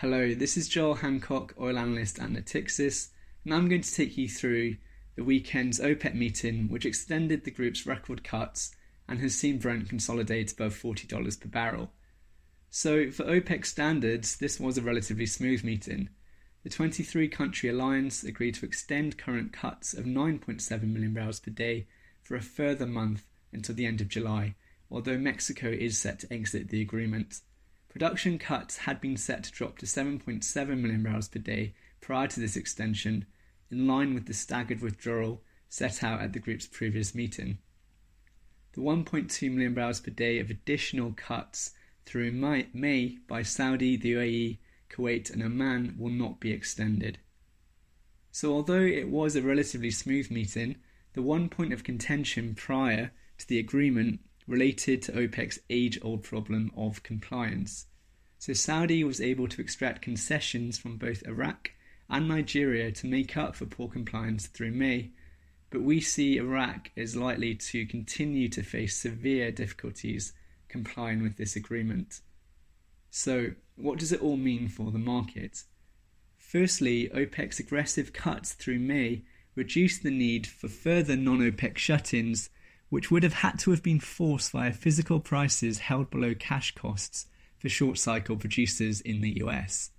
Hello, this is Joel Hancock, oil analyst at Natixis, and I'm going to take you through the weekend's OPEC meeting, which extended the group's record cuts and has seen Brent consolidate above $40 per barrel. So, for OPEC standards, this was a relatively smooth meeting. The 23 country alliance agreed to extend current cuts of 9.7 million barrels per day for a further month until the end of July, although Mexico is set to exit the agreement. Production cuts had been set to drop to 7.7 million barrels per day prior to this extension, in line with the staggered withdrawal set out at the group's previous meeting. The 1.2 million barrels per day of additional cuts through May by Saudi, the UAE, Kuwait, and Oman will not be extended. So, although it was a relatively smooth meeting, the one point of contention prior to the agreement related to OPEC's age old problem of compliance. So Saudi was able to extract concessions from both Iraq and Nigeria to make up for poor compliance through May, but we see Iraq is likely to continue to face severe difficulties complying with this agreement. So, what does it all mean for the market? Firstly, OPEC's aggressive cuts through May reduced the need for further non OPEC shut ins which would have had to have been forced via physical prices held below cash costs for short cycle producers in the US.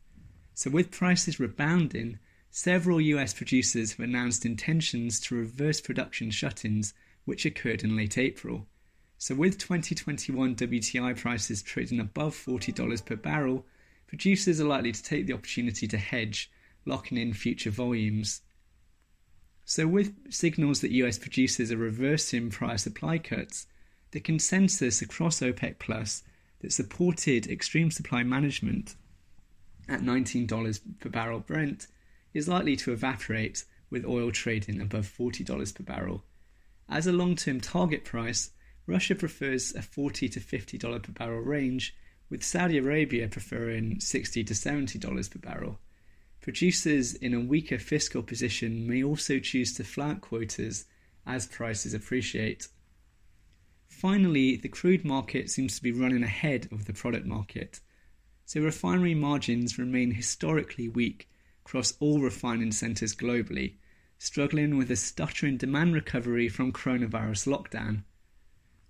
So, with prices rebounding, several US producers have announced intentions to reverse production shut ins, which occurred in late April. So, with 2021 WTI prices trading above $40 per barrel, producers are likely to take the opportunity to hedge, locking in future volumes. So, with signals that US producers are reversing prior supply cuts, the consensus across OPEC Plus that supported extreme supply management at $19 per barrel Brent is likely to evaporate with oil trading above $40 per barrel. As a long term target price, Russia prefers a 40 to $50 per barrel range, with Saudi Arabia preferring 60 to $70 per barrel. Producers in a weaker fiscal position may also choose to flout quotas as prices appreciate. Finally, the crude market seems to be running ahead of the product market. So refinery margins remain historically weak across all refining centres globally, struggling with a stuttering demand recovery from coronavirus lockdown.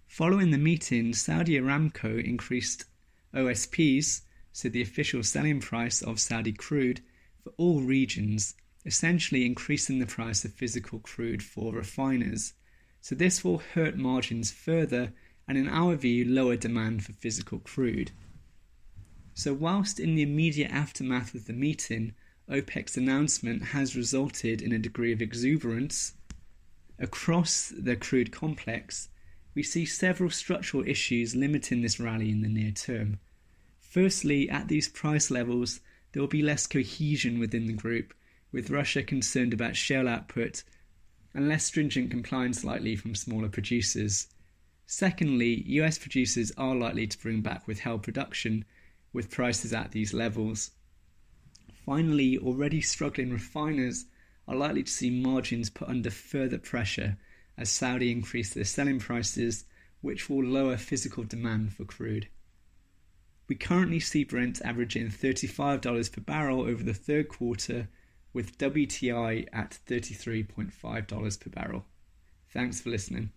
Following the meeting, Saudi Aramco increased OSPs, so the official selling price of Saudi crude, for all regions, essentially increasing the price of physical crude for refiners. So, this will hurt margins further and, in our view, lower demand for physical crude. So, whilst in the immediate aftermath of the meeting, OPEC's announcement has resulted in a degree of exuberance across the crude complex, we see several structural issues limiting this rally in the near term. Firstly, at these price levels, there will be less cohesion within the group, with Russia concerned about shale output and less stringent compliance likely from smaller producers. Secondly, US producers are likely to bring back withheld production with prices at these levels. Finally, already struggling refiners are likely to see margins put under further pressure as Saudi increase their selling prices, which will lower physical demand for crude. We currently see Brent averaging $35 per barrel over the third quarter, with WTI at $33.5 per barrel. Thanks for listening.